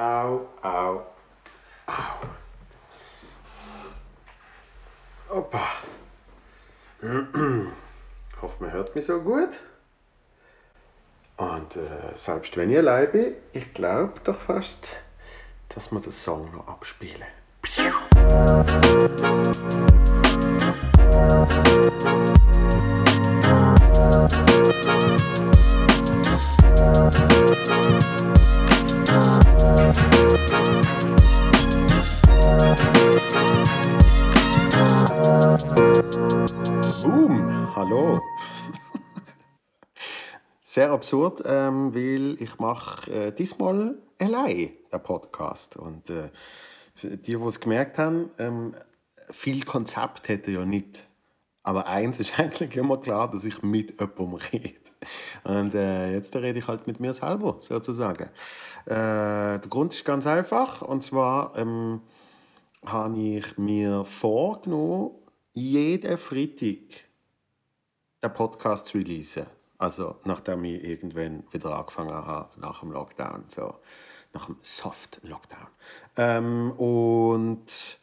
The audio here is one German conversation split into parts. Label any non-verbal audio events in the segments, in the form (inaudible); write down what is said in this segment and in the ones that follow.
Au, au, au. Opa. (clears throat) Hoffe, man hört mich so gut. Und äh, selbst wenn ich allein bin, ich glaube doch fast, dass wir den Song noch abspielen. Boom, hallo. Sehr absurd, ähm, weil ich mache äh, diesmal allein den Podcast. Und äh, die, die es gemerkt haben, ähm, viel Konzept hätte ja nicht. Aber eins ist (laughs) eigentlich immer klar, dass ich mit jemandem rede. (laughs) Und äh, jetzt rede ich halt mit mir selber, sozusagen. Äh, der Grund ist ganz einfach. Und zwar ähm, habe ich mir vorgenommen, jeden Freitag den Podcast zu releasen. Also nachdem ich irgendwann wieder angefangen habe, nach dem Lockdown, so nach dem Soft-Lockdown. Ähm, und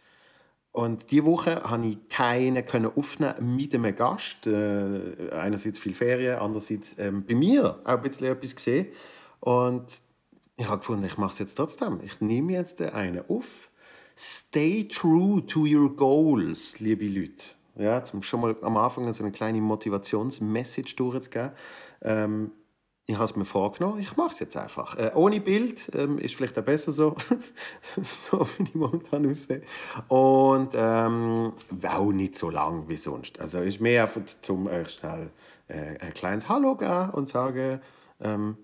und diese Woche konnte ich keinen können aufnehmen mit einem Gast. Äh, einerseits viel Ferien, andererseits ähm, bei mir auch ein bisschen etwas gesehen. Und ich habe gefunden, ich mache es jetzt trotzdem. Ich nehme jetzt einen auf. Stay true to your goals, liebe Leute. Ja, zum schon mal am Anfang so eine kleine Motivationsmessage durchzugeben. Ähm, ich habe es mir vorgenommen, ich mache es jetzt einfach. Äh, ohne Bild ähm, ist vielleicht auch besser so, (laughs) so wie ich momentan aussehe. Und ähm, auch nicht so lang wie sonst. Also ist mehr einfach zum äh, schnell äh, ein kleines Hallo geben und sagen, ähm,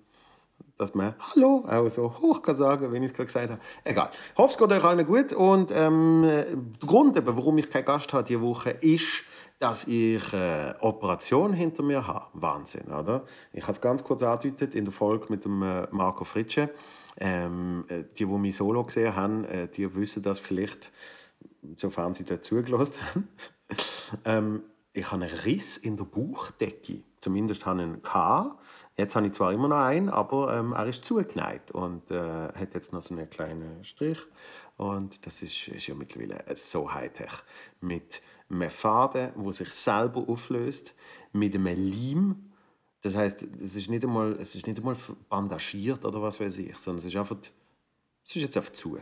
dass man Hallo auch so hoch kann sagen, wenn ich es gerade gesagt habe. Egal. Ich hoffe, es geht euch allen gut. Und ähm, der Grund, warum ich keinen Gast habe diese Woche, ist, dass ich eine Operation hinter mir habe. Wahnsinn, oder? Ich habe es ganz kurz angedeutet in der Folge mit dem äh, Marco Fritsche. Ähm, äh, die, die mich solo gesehen haben, äh, die wissen das vielleicht, sofern sie dort zugelassen haben. (laughs) ähm, ich habe einen Riss in der Bauchdecke. Zumindest habe ich einen gehabt. Jetzt habe ich zwar immer noch einen, aber ähm, er ist zugeneigt und äh, hat jetzt noch so einen kleinen Strich. Und das ist, ist ja mittlerweile so Hightech. Mit einem Faden, der sich selber auflöst, mit einem Leim. Das heißt, es ist nicht einmal, es ist nicht einmal bandagiert oder was weiß ich, sondern es ist einfach, es ist jetzt einfach zu.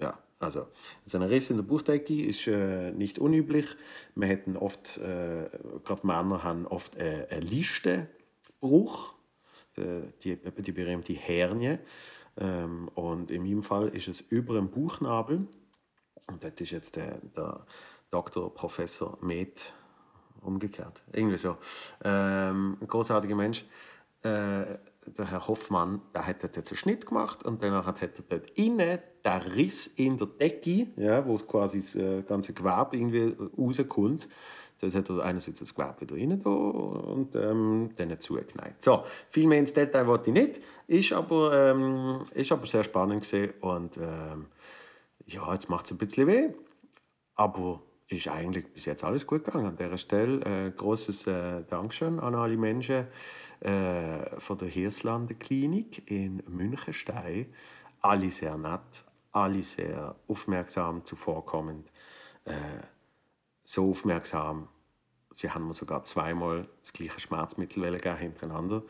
Ja, also, so ein Riss in der Bauchdecke ist äh, nicht unüblich. Wir hätten oft, äh, gerade Männer haben oft äh, einen Listenbruch, die, die, die berühmte Hernie. Ähm, und in meinem Fall ist es über dem Bauchnabel. Und das ist jetzt der, der Doktor, Professor Med, umgekehrt. Irgendwie so. Ähm, ein großartiger Mensch. Äh, der Herr Hoffmann, der hat jetzt einen Schnitt gemacht und danach hat er dort innen den Riss in der Decke, ja, wo quasi das äh, ganze Gewebe irgendwie rauskommt. Das hat er einerseits das Gewebe wieder rein da und ähm, dann zugeneigt. So, viel mehr ins Detail wollte ich nicht, ist aber, ähm, ist aber sehr spannend gewesen und ähm, ja, jetzt macht es ein bisschen weh, aber ist eigentlich bis jetzt alles gut gegangen. An dieser Stelle äh, großes äh, Dankeschön an alle Menschen äh, von der Hirslande Klinik in Münchenstein. Alle sehr nett, alle sehr aufmerksam, zuvorkommend, äh, so aufmerksam. Sie haben mir sogar zweimal das gleiche Schmerzmittel hintereinander.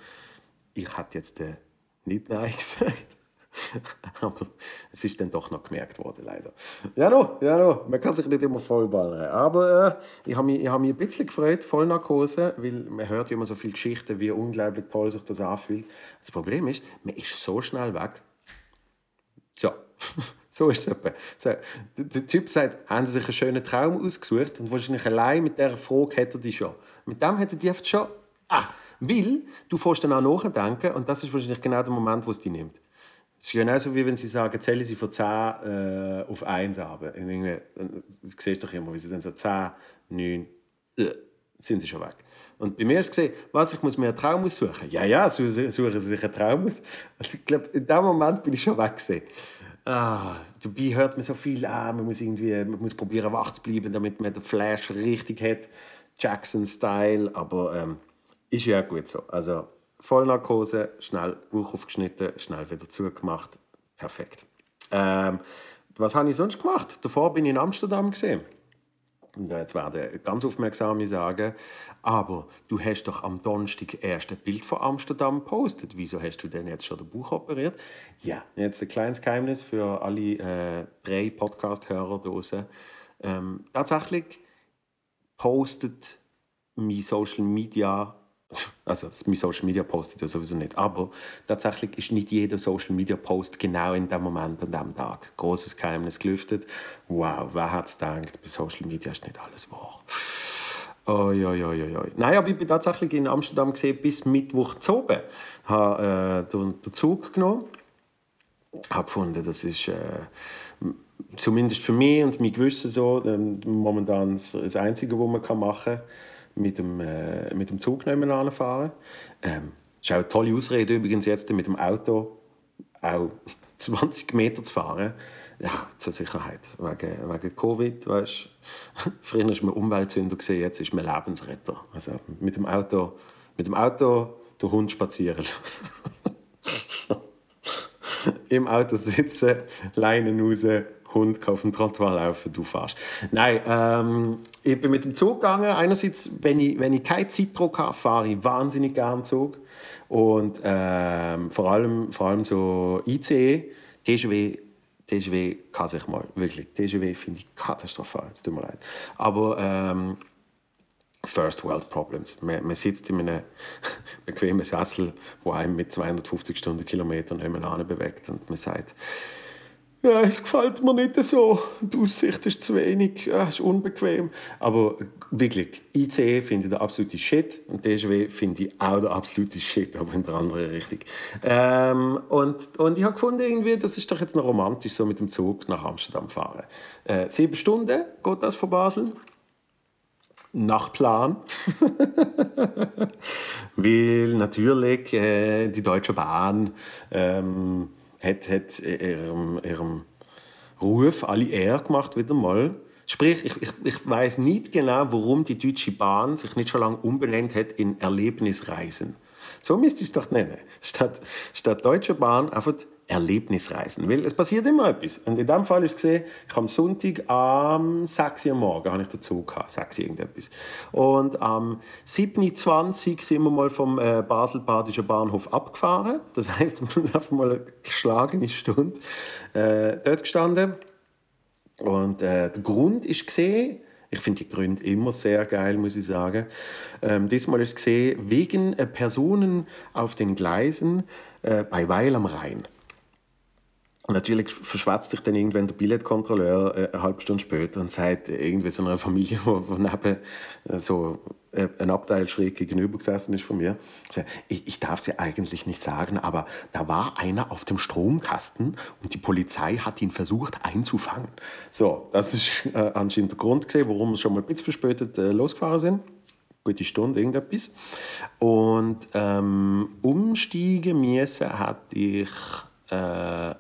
Ich hatte jetzt äh, nicht Nein (laughs) gesagt. (laughs) Aber es ist dann doch noch gemerkt worden, leider. Ja, no, ja, no. man kann sich nicht immer vollballern. Aber äh, ich habe mich, hab mich ein bisschen gefreut, Vollnarkose, weil man hört ja immer so viele Geschichten, wie unglaublich toll sich das anfühlt. Das Problem ist, man ist so schnell weg. So, (laughs) so ist es etwa. So, der, der, Typ sagt, haben Sie sich einen schönen Traum ausgesucht? Und wahrscheinlich allein mit dieser Frage hätte er die schon. Mit dem hätte die schon... Ah, weil du fährst dann auch nachdenken und das ist wahrscheinlich genau der Moment, wo es dich nimmt. Es ist genauso wie wenn sie sagen, zählen sie von 10 äh, auf 1 ab. Das siehst du doch immer, wie sie dann so 10, 9, äh, sind sie schon weg. Und bei mir ist es was, ich muss mir einen Traum aussuchen. Ja, ja, suchen sie sich einen Traum aus. (laughs) Und ich glaube, in dem Moment bin ich schon weg. Ah, dabei hört man so viel an, ah, man muss irgendwie, man muss probieren wach zu bleiben, damit man den Flash richtig hat, Jackson-Style, aber ähm, ist ja gut so. Also Vollnarkose, schnell Bauch aufgeschnitten, schnell wieder zugemacht. Perfekt. Ähm, was habe ich sonst gemacht? Davor bin ich in Amsterdam gesehen. Jetzt werden ganz aufmerksame sagen, aber du hast doch am Donnerstag erst ein Bild von Amsterdam gepostet. Wieso hast du denn jetzt schon das Buch operiert? Ja, jetzt ein kleines Geheimnis für alle äh, drei Podcast-Hörer draußen. Ähm, tatsächlich postet mein Social Media also mein Social Media postet ja sowieso nicht, aber tatsächlich ist nicht jeder Social Media Post genau in dem Moment an dem Tag. Großes Geheimnis gelüftet. Wow, wer hat es gedacht, bei Social Media ist nicht alles wahr. Oi, oi, oi, oi. Nein, aber ich bin tatsächlich in Amsterdam gesehen bis Mittwoch zu oben. Ich habe äh, den, Zug genommen. Ich habe gefunden, das ist äh, zumindest für mich und mein Gewissen so äh, momentan das Einzige, was man machen kann mit dem, äh, mit dem Zug nebenan fahren. Ähm, das ist auch eine tolle Ausrede übrigens jetzt mit dem Auto auch (laughs) 20 Meter zu fahren. Ja, zur Sicherheit. Wegen, wegen Covid, weißt (laughs) Früher war man Umweltsünder, jetzt ist man Lebensretter. Also mit dem Auto, mit dem Auto der Hund spazieren. (laughs) Im Auto sitzen, Leinen raus, Hund auf dem Trottoir laufen, du fährst. Nein, ähm, ich bin mit dem Zug gegangen. Einerseits, wenn ich, wenn ich keinen Zeitdruck habe, fahre ich wahnsinnig gerne Zug. Und ähm, vor, allem, vor allem so ICE, TGW, TGW kann sich mal, wirklich. TGW finde ich katastrophal, es tut mir leid. Aber ähm, First World Problems. Man, man, sitzt in einem (laughs) bequemen Sessel, wo einem mit 250 Stundenkilometern nebenan bewegt und man sagt, ja, es gefällt mir nicht so. Die Aussicht ist zu wenig, es ist unbequem. Aber wirklich, ICE finde ich der absolute Shit und DGW finde ich auch der absolute Shit, aber in der anderen Richtung. Ähm, und, und ich habe gefunden, irgendwie, das ist doch jetzt noch romantisch, so mit dem Zug nach Amsterdam fahren. Äh, sieben Stunden geht das von Basel. Nach Plan. (laughs) Weil natürlich äh, die Deutsche Bahn ähm, hat, hat ihrem, ihrem Ruf alle Ehre gemacht wieder mal. Sprich, ich, ich, ich weiß nicht genau, warum die Deutsche Bahn sich nicht schon lange umbenannt hat in Erlebnisreisen. So müsste ich es doch nennen. Statt, statt Deutsche Bahn einfach Erlebnisreisen. Weil es passiert immer etwas. Und in diesem Fall ist es gesehen, ich am Sonntag am 6 Uhr morgen habe ich den Zug gehabt, 6 irgendetwas. Und am 7.20 Uhr sind wir mal vom äh, Basel-Badischen Bahnhof abgefahren. Das heisst, (laughs) wir haben mal eine geschlagene Stunde äh, dort gestanden. Und äh, der Grund ist gesehen, ich finde die Gründe immer sehr geil, muss ich sagen. Ähm, diesmal ist gesehen, wegen äh, Personen auf den Gleisen äh, bei Weil am Rhein. Natürlich verschwatzt sich dann irgendwann der Billetkontrolleur äh, eine halbe Stunde später und sagt irgendwie zu einer Familie, wo neben äh, so äh, ein Abteil schräg gegenüber gesessen ist von mir, ich, darf es eigentlich nicht sagen, aber da war einer auf dem Stromkasten und die Polizei hat ihn versucht einzufangen. So, das ist äh, anscheinend der Grund gewesen, warum wir schon mal ein bisschen verspätet äh, losgefahren sind gute Stunde, irgendetwas. Und ähm, umsteigen müssen hatte ich äh,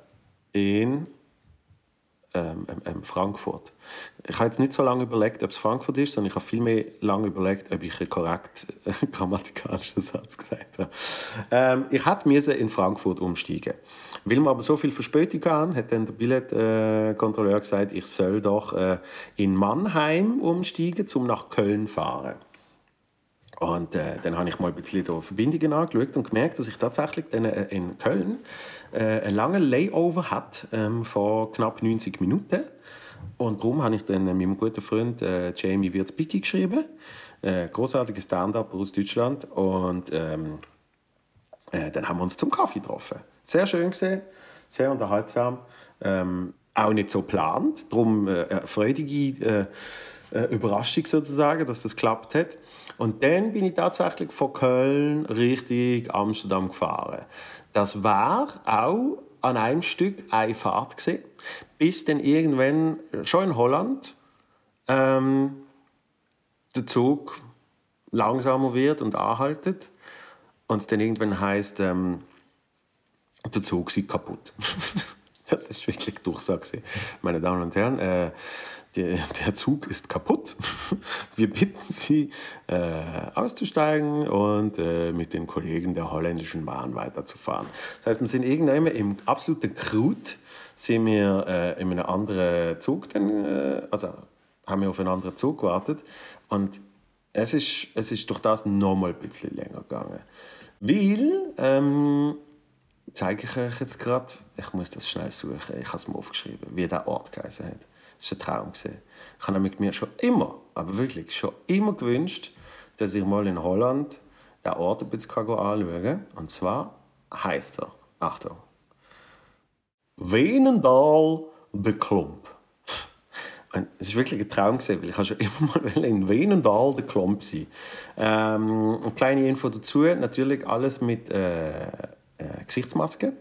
in ähm, ähm, Frankfurt. Ich habe jetzt nicht so lange überlegt, ob es Frankfurt ist, sondern ich habe viel mehr lange überlegt, ob ich einen korrekt äh, grammatikalischen Satz gesagt habe. Ähm, ich hätte in Frankfurt umsteigen Weil wir aber so viel Verspätung haben, hat dann der Billetkontrolleur äh, gesagt, ich soll doch äh, in Mannheim umsteigen, um nach Köln fahren. Und äh, dann habe ich mal ein bisschen Verbindungen angeschaut und gemerkt, dass ich tatsächlich dann, äh, in Köln äh, einen langen Layover hat ähm, von knapp 90 Minuten. Und darum habe ich dann meinem guten Freund äh, Jamie Wirtz-Bicki geschrieben. Äh, großartiger Stand-up aus Deutschland. Und ähm, äh, dann haben wir uns zum Kaffee getroffen. Sehr schön gesehen, sehr unterhaltsam. Ähm, auch nicht so geplant. Darum äh, freudige äh, äh, Überraschung sozusagen, dass das geklappt hat. Und dann bin ich tatsächlich von Köln Richtung Amsterdam gefahren. Das war auch an einem Stück eine Fahrt gewesen, bis dann irgendwann schon in Holland ähm, der Zug langsamer wird und anhaltet und dann irgendwann heißt ähm, der Zug ist kaputt. (laughs) das ist wirklich Durchsage. Meine Damen und Herren, äh, der, der Zug ist kaputt. (laughs) Wir bitten Sie, äh, auszusteigen und äh, mit den Kollegen der holländischen Bahn weiterzufahren. Das heißt, wir sind irgendwann im absoluten Krut sind wir äh, in einem anderen Zug, dann, äh, also haben wir auf einen anderen Zug gewartet. Und es ist, es ist durch das noch mal ein bisschen länger gegangen. Weil, ähm, zeige ich euch jetzt gerade, ich muss das schnell suchen, ich habe es mir aufgeschrieben, wie der Ort geheißen hat. Das war ein Traum. Ich habe mir schon immer, aber wirklich schon immer gewünscht, dass ich mal in Holland den Ort ein bisschen anschauen kann. Und zwar heißt er, Achtung, Venendal de Klomp. es war wirklich ein Traum, weil ich schon immer mal (laughs) in Venendal der Klomp sein ähm, Eine kleine Info dazu, natürlich alles mit äh, äh, Gesichtsmaske.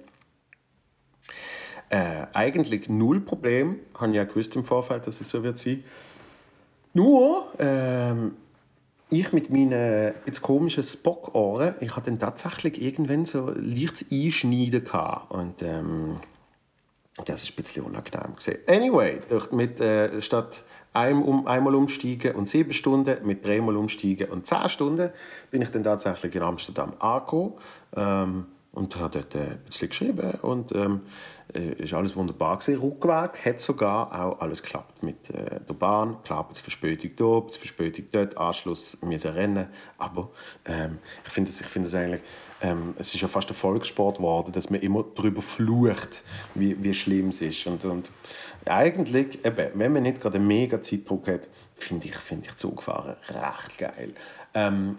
Äh, eigentlich null Problem, habe ja gewusst im Vorfeld, dass es so wird sein. Nur, ähm, ich mit meinen jetzt komischen Spockohren, ich hatte dann tatsächlich irgendwann so leichtes Einschneiden gehabt. Und ähm, das ist ein bisschen unangenehm gewesen. Anyway, mit, äh, statt einem, um, einmal umsteigen und sieben Stunden, mit dreimal umsteigen und zehn Stunden, bin ich dann tatsächlich in Amsterdam angekommen. Ähm, und habe dort ein bisschen geschrieben und ähm, äh, alles wunderbar gewesen. Rückweg hat sogar auch alles geklappt mit äh, der Bahn. Klar, es Verspätung da, es Verspätung dort, Anschluss müssen rennen. Aber ähm, ich finde es find eigentlich, ähm, es ist ja fast ein Volkssport geworden, dass man immer darüber flucht, wie, wie schlimm es ist. Und, und eigentlich, eben, wenn man nicht gerade einen mega Zeitdruck hat, finde ich, find ich Zugfahren recht geil. Ähm,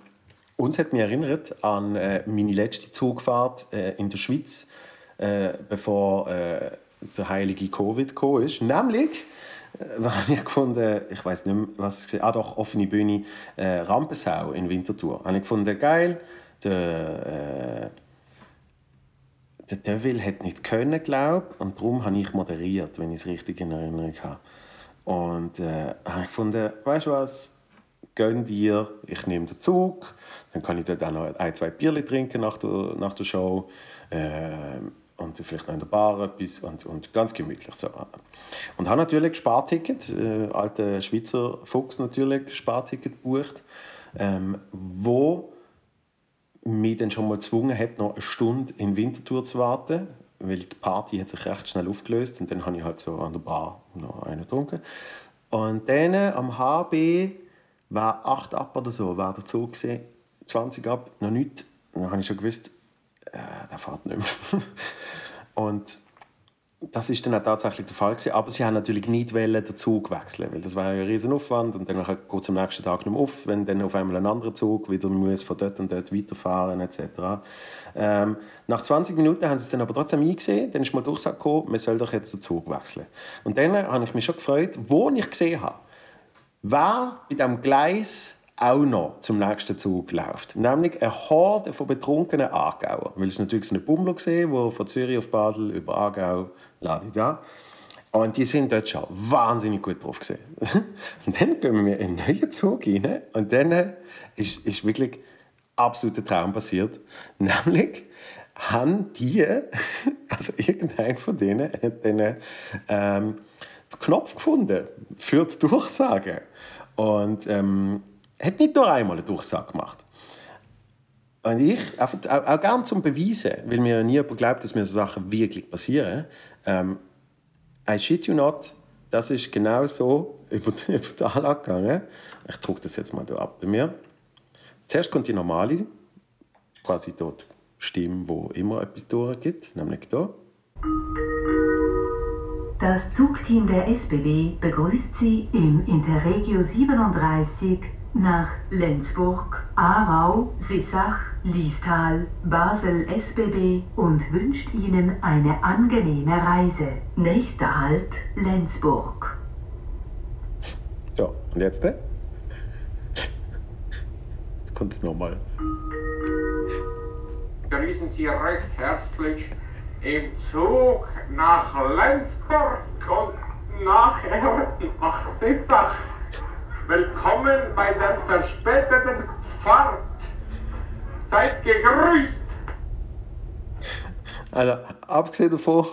uns hat mich erinnert an äh, meine letzte Zugfahrt äh, in der Schweiz, äh, bevor äh, der heilige Covid kam. ist. Nämlich äh, (laughs) ich gefunden, ich weiß nicht mehr, was ich ah doch, offene Bühne, äh, Rampensau in Winterthur. Habe ich gefunden, geil, der, äh, der Devil hat nicht können, glaube und darum habe ich moderiert, wenn ich es richtig in Erinnerung habe. Und äh, habe ich gefunden, weißt du was, gönn dir, ich nehme den Zug, dann kann ich dort auch noch ein, zwei Bierchen trinken nach der, nach der Show äh, und vielleicht noch in der Bar etwas und, und ganz gemütlich so. Und habe natürlich Sparticket, äh, alter Schweizer Fuchs natürlich, Sparticket gebucht, ähm, wo mich dann schon mal gezwungen hat, noch eine Stunde in Winterthur zu warten, weil die Party hat sich recht schnell aufgelöst und dann habe ich halt so an der Bar noch einen getrunken. Und dann am HB war 8 ab oder so, war der Zug gesehen, 20 ab, noch nicht. Und dann habe ich schon gewusst, äh, der fährt nicht mehr. (laughs) und das ist dann auch tatsächlich der Fall gewesen. Aber sie haben natürlich nicht den Zug wechseln, weil das war ein riesen Aufwand und dann geht es am nächsten Tag nicht mehr auf, wenn dann auf einmal ein anderer Zug wieder muss von dort und dort weiterfahren etc. Ähm, nach 20 Minuten haben sie es dann aber trotzdem eingesehen, dann ist mal gekommen, man soll doch jetzt den Zug wechseln. Und dann habe ich mich schon gefreut, wo ich gesehen habe, wer bei diesem Gleis auch noch zum nächsten Zug läuft. Nämlich eine Horde von betrunkenen Aargauer. Weil es natürlich so eine Bummler gesehen, wo von Zürich auf Basel über Aargau lade da. Und die sind dort schon wahnsinnig gut drauf gesehen. (laughs) und dann gehen wir in einen neuen Zug rein und dann ist, ist wirklich absoluter Traum passiert. Nämlich haben die, (laughs) also irgendein von denen, hat den ähm, Knopf gefunden für die Durchsage. Und ähm, hat nicht nur einmal eine Durchsage gemacht. Und ich, auch, auch gerne zum Beweisen, weil mir nie jemand glaubt, dass mir so Sachen wirklich passieren. Ähm, I shit you not, das ist genau so über, (laughs) über die Anlage gegangen. Ich drucke das jetzt mal hier ab bei mir. Zuerst kommt die normale, quasi dort Stimme, wo immer etwas durchgeht, nämlich hier. Das Zugteam der SBB begrüßt Sie im Interregio 37 nach Lenzburg, Aarau, Sissach, Liestal, Basel SBB und wünscht Ihnen eine angenehme Reise. Nächster Halt Lenzburg. So, und jetzt? Jetzt kommt es nochmal. Grüßen Sie recht herzlich im Zug nach Lenzburg und nachher nach Sissach. Willkommen bei der verspäteten Fahrt. Seid gegrüßt. Also, abgesehen davon,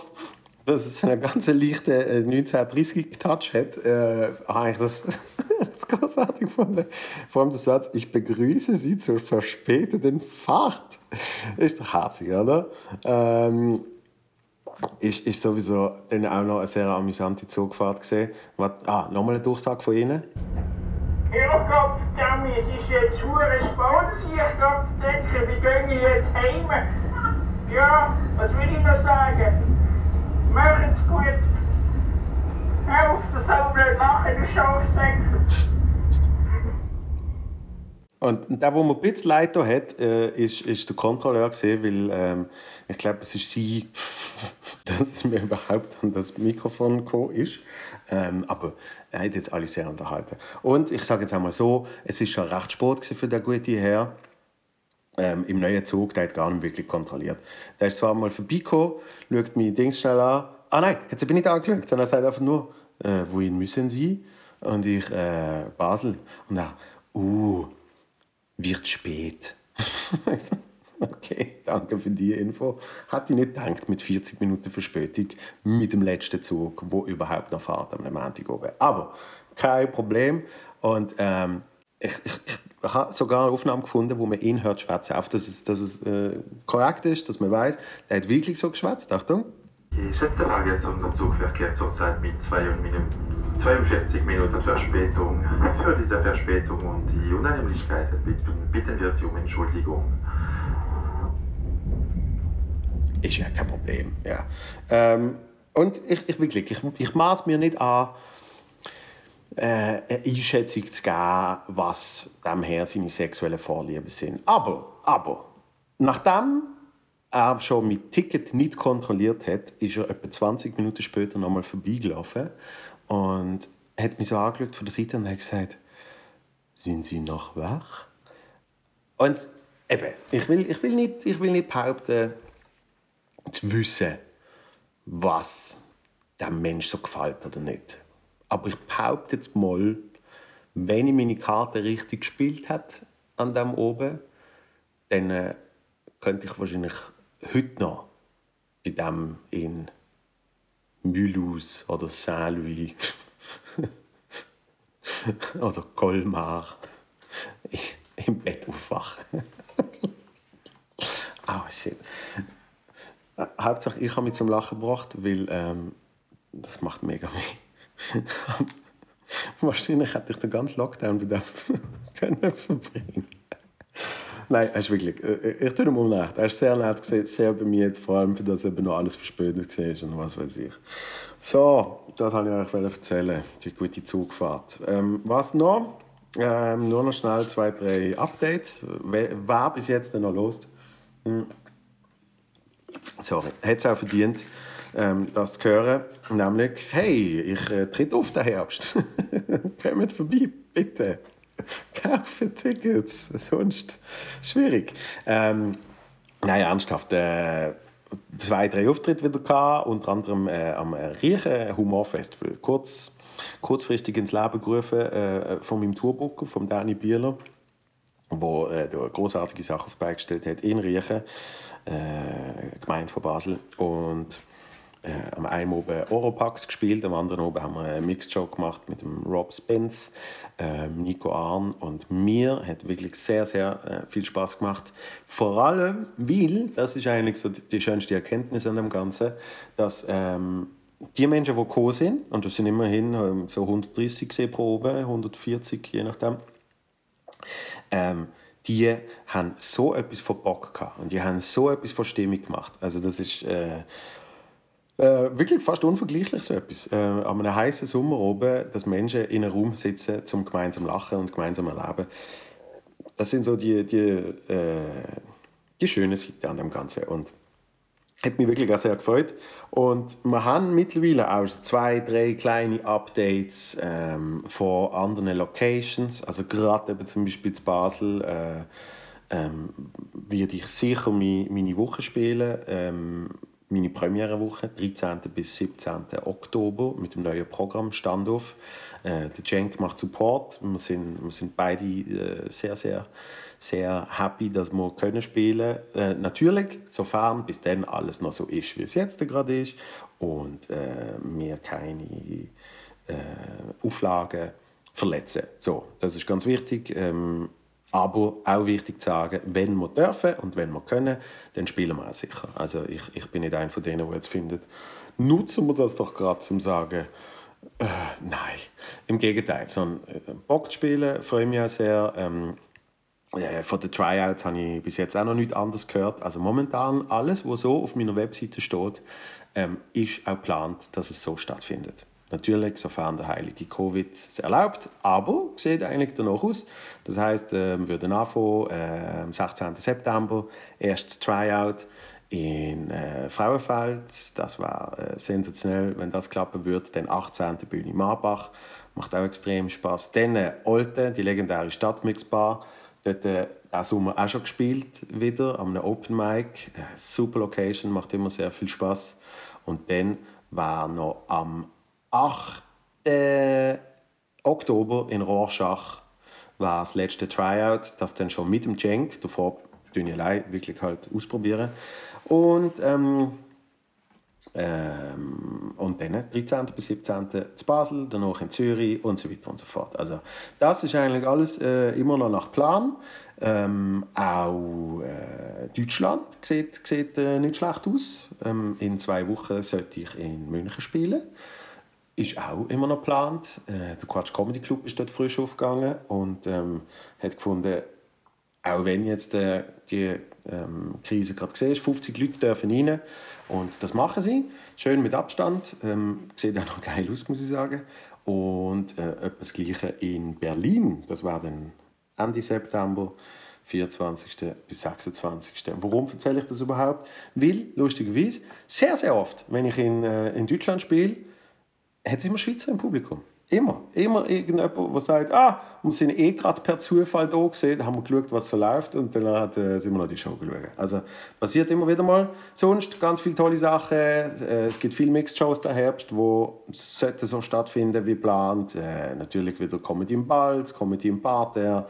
dass es einen ganz leichten 1930-Touch hat, äh, habe ich das, (laughs) das großartig gefunden. Vor allem der Satz, ich begrüße Sie zur verspäteten Fahrt. Ist doch herzig, oder? Ähm, ist, ist sowieso dann auch noch eine sehr amüsante Zugfahrt gesehen. Ah, nochmal eine Durchsage von Ihnen. Ja, Gott es ist jetzt hure spät, ich Gott denke, wie gehe ich jetzt heim? Ja, was will ich noch sagen? Machen's gut. Helft, das soll nicht lachen, du Schafsäcke. Und der, wo mir ein bisschen leid hat, äh, ist, ist der Kontrolleur gesehen, weil ähm, ich glaube, es ist sie, (laughs) dass mir überhaupt an das Mikrofon gekommen ist. Ähm, aber er hat jetzt alle sehr unterhalten. Und ich sage jetzt einmal so, es ist schon recht Sport für den guten Herr. Ähm, Im neuen Zug, der hat gar nicht wirklich kontrolliert. Der ist zwar mal vorbeigekommen, schaut mir Dings schnell an. Ah nein, jetzt bin ich nicht angeschaut, sondern er sagt einfach nur, äh, wohin müssen Sie? Und ich, äh, Basel. Und er, uh, wird spät. (laughs) okay, danke für die Info. Hatte ich nicht gedacht, mit 40 Minuten Verspätung mit dem letzten Zug, wo überhaupt noch fährt am Montag oben. Aber kein Problem. Und ähm, ich, ich, ich habe sogar eine Aufnahme gefunden, wo man ihn hört schwätzen. Auf dass es, dass es äh, korrekt ist, dass man weiß, er hat wirklich so geschwätzt. Achtung. Geschätzte Fahrgäste, unser Zug verkehrt zurzeit mit 42 Minuten Verspätung. Für diese Verspätung und die Unannehmlichkeit bitten wir Sie um Entschuldigung. Ist ja kein Problem, ja. Ähm, und ich, ich, wirklich, ich, ich maß mir nicht an, äh, eine Einschätzung zu geben, was dem Herr seine sexuellen Vorlieben sind. Aber, aber, nachdem er schon mit Ticket nicht kontrolliert hat, ist er etwa 20 Minuten später nochmal vorbeigelaufen und hat mich so angeschaut von der Seite und hat gesagt, sind Sie noch wach? Und eben, ich will, ich will, nicht, ich will nicht behaupten, zu wissen, was dem Mensch so gefällt oder nicht. Aber ich behaupte jetzt mal, wenn ich meine Karte richtig gespielt hat an dem oben, dann äh, könnte ich wahrscheinlich heute noch bei dem in Mulhouse oder Saint-Louis (laughs) oder Colmar im Bett aufwachen. oh (laughs) shit. Hauptsache, ich habe mich zum Lachen gebracht, weil ähm, das macht mega weh. (laughs) Wahrscheinlich hätte ich den ganzen Lockdown bei dem können verbringen Nein, ist wirklich, äh, äh, ich tue ihm unrecht. Er ist sehr nett, sehr bemüht, vor allem, für das eben noch alles verspätet war und was weiß ich. So, das wollte ich euch erzählen, die gute Zugfahrt. Ähm, was noch? Ähm, nur noch schnell zwei, drei Updates. Wer bis jetzt denn noch los? Hm. Sorry, hat es auch verdient, ähm, das zu hören. Nämlich, hey, ich äh, tritt auf den Herbst. (laughs) Kommt vorbei, bitte. (laughs) Kaufen Tickets, sonst schwierig. Ähm, nein, ernsthaft. Äh, zwei, drei Auftritte wieder gehabt, unter anderem äh, am Riechen Humorfestival. Kurz, kurzfristig ins Leben gerufen äh, von meinem Tourbooker, von Danny Bieler, der äh, eine großartige Sache auf beigestellt hat in Riechen, äh, Gemeinde von Basel. Und äh, am einen oben Oropax gespielt, am anderen oben haben wir einen Mixed-Show gemacht mit dem Rob Spence, äh, Nico Arn und mir. Hat wirklich sehr, sehr äh, viel Spaß gemacht. Vor allem, weil, das ist eigentlich so die, schönste Erkenntnis an dem Ganzen, dass ähm, die Menschen, die gekommen sind, und das sind immerhin ähm, so 130 pro oben, 140 je nachdem, ähm, die haben so etwas von Bock gehabt und die haben so etwas von Stimmung gemacht. Also das ist äh, äh, wirklich fast unvergleichlich so etwas. Äh, an einem heißen Sommer oben, dass Menschen in einem Raum sitzen, zum gemeinsam lachen und gemeinsam erleben. Das sind so die, die, äh, die schönen Seiten an dem Ganzen. Und hat mich wirklich auch sehr gefreut. Und wir haben mittlerweile auch zwei, drei kleine Updates ähm, von anderen Locations. Also gerade eben zum Beispiel zu Basel äh, ähm, werde ich sicher meine, meine Woche spielen. Ähm, meine Premierewoche, 13. bis 17. Oktober, mit dem neuen Programm Standoff. Äh, der Cenk macht Support. Wir sind, wir sind beide äh, sehr, sehr, sehr happy, dass wir können spielen können. Äh, natürlich, sofern bis dann alles noch so ist, wie es jetzt gerade ist und äh, wir keine äh, Auflagen verletzen. So, das ist ganz wichtig. Ähm, Aber auch wichtig zu sagen, wenn wir dürfen und wenn wir können, dann spielen wir auch sicher. Also ich, ich bin nicht einer von denen, der jetzt findet, nutzen wir das doch gerade zum sagen, äh, nein. Im Gegenteil, sondern äh, Bock zu spielen, freue mich auch sehr. Ähm, äh, von den Tryouts habe ich bis jetzt auch noch nichts anderes gehört. Also momentan alles, was so auf meiner Webseite steht, ähm, ist auch geplant, dass es so stattfindet. Natürlich, sofern der heilige Covid es erlaubt, aber sieht eigentlich danach aus. Das heißt, wir würden anfangen äh, am 16. September, erstes Tryout in äh, Frauenfeld. Das war äh, sensationell, wenn das klappen würde. Dann 18. Bühne Marbach, macht auch extrem Spaß. Dann äh, Olten, die legendäre Stadtmixbar. Dort äh, diesen Sommer auch schon gespielt, wieder am Open Mic. Äh, super Location, macht immer sehr viel Spaß. Und dann war noch am 8. Oktober in Rorschach war das letzte Tryout, das dann schon mit dem Cenk, davor tun ich allein wirklich halt ausprobieren. Und, ähm, ähm, und dann 13. bis 17. zu Basel, danach in Zürich und so weiter und so fort. Also das ist eigentlich alles äh, immer noch nach Plan. Ähm, auch äh, Deutschland sieht, sieht äh, nicht schlecht aus. Ähm, in zwei Wochen sollte ich in München spielen. Ist auch immer noch geplant. Äh, der Quatsch Comedy Club ist dort frisch aufgegangen und ähm, hat gefunden, auch wenn jetzt äh, die ähm, Krise gerade gesehen ist, 50 Leute dürfen rein und das machen sie, schön mit Abstand, ähm, sieht auch noch geil aus, muss ich sagen. Und äh, das Gleiche in Berlin, das war dann Ende September, 24. bis 26. Warum erzähle ich das überhaupt? Weil, lustigerweise, sehr, sehr oft, wenn ich in, äh, in Deutschland spiele, hat es immer Schweizer im Publikum. Immer. Immer irgendjemand, der sagt, ah, wir sind eh gerade per Zufall da gesehen, da haben wir geschaut, was so läuft und dann hat, äh, sind wir noch die Show geschaut. Also passiert immer wieder mal. Sonst ganz viele tolle Sachen. Äh, es gibt viele Mixed-Shows der Herbst, wo sollten so stattfinden wie geplant. Äh, natürlich wieder Comedy im Balz, Comedy im Parterre.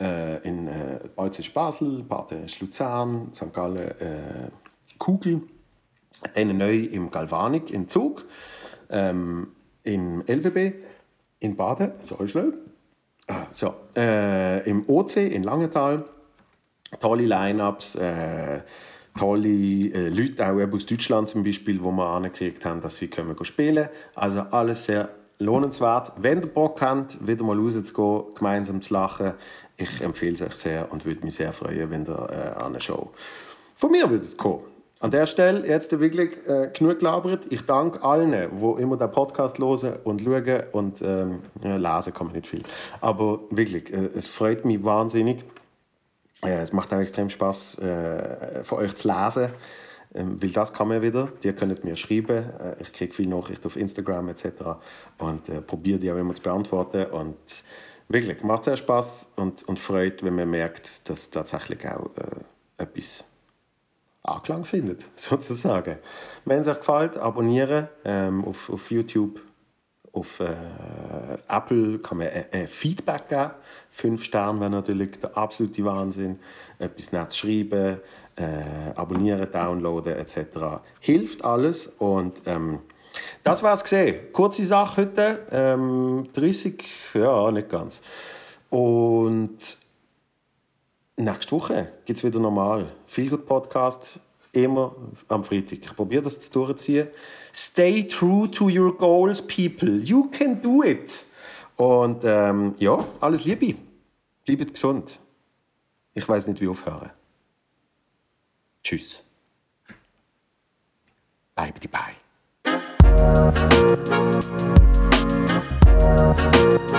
Äh, in äh, Balz ist Basel, Parterre ist Luzern, St. Gallen äh, Kugel. Dann neu im Galvanik in Zug. Ähm, im LWB in Baden, so schnell. Ah, so, äh, Im OC in Langenthal. Tolle Line-Ups, äh, tolle äh, Leute, auch aus Deutschland zum Beispiel, wo wir angekriegt haben, dass sie können spielen Also alles sehr lohnenswert. Wenn ihr Bock habt, wieder mal rauszugehen, gemeinsam zu lachen, ich empfehle es euch sehr und würde mich sehr freuen, wenn ihr äh, an eine Show von mir würdet kommen. An der Stelle jetzt wirklich äh, genug gelabert. Ich danke allen, die immer den Podcast hören und schauen und ähm, lesen kann man nicht viel. Aber wirklich, äh, es freut mich wahnsinnig. Äh, es macht auch extrem Spaß, äh, von euch zu lesen. Ähm, weil das kann man wieder. Die könnt mir schreiben. Äh, ich kriege viele Nachrichten auf Instagram etc. Und äh, probiere die auch immer zu beantworten. Und wirklich, macht sehr Spaß und, und freut, wenn man merkt, dass tatsächlich auch äh, etwas Anklang findet, (laughs) sozusagen. Wenn es euch gefällt, abonnieren ähm, auf, auf YouTube. Auf äh, Apple kann man äh, Feedback geben. Fünf Sterne wäre natürlich der absolute Wahnsinn. Etwas nett schreiben, äh, abonnieren, downloaden etc. Hilft alles und ähm, das war es gesehen. Kurze Sache heute, ähm, 30, ja nicht ganz. Und Nächste Woche gibt es wieder normal. Viel gut Podcast, immer am Freitag. Ich probiere das zu durchziehen. Stay true to your goals, people. You can do it. Und ähm, ja, alles Liebe. Bleibt gesund. Ich weiß nicht, wie aufhören. Tschüss. Bye, bye. bye.